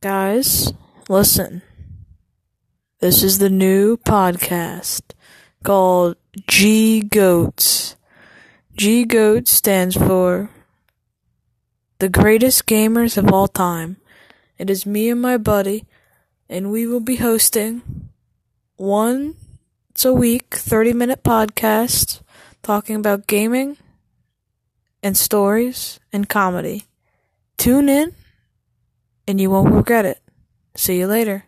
Guys, listen. This is the new podcast called G Goats. G Goats stands for the greatest gamers of all time. It is me and my buddy, and we will be hosting once a week 30 minute podcast talking about gaming and stories and comedy. Tune in and you won't regret it. See you later.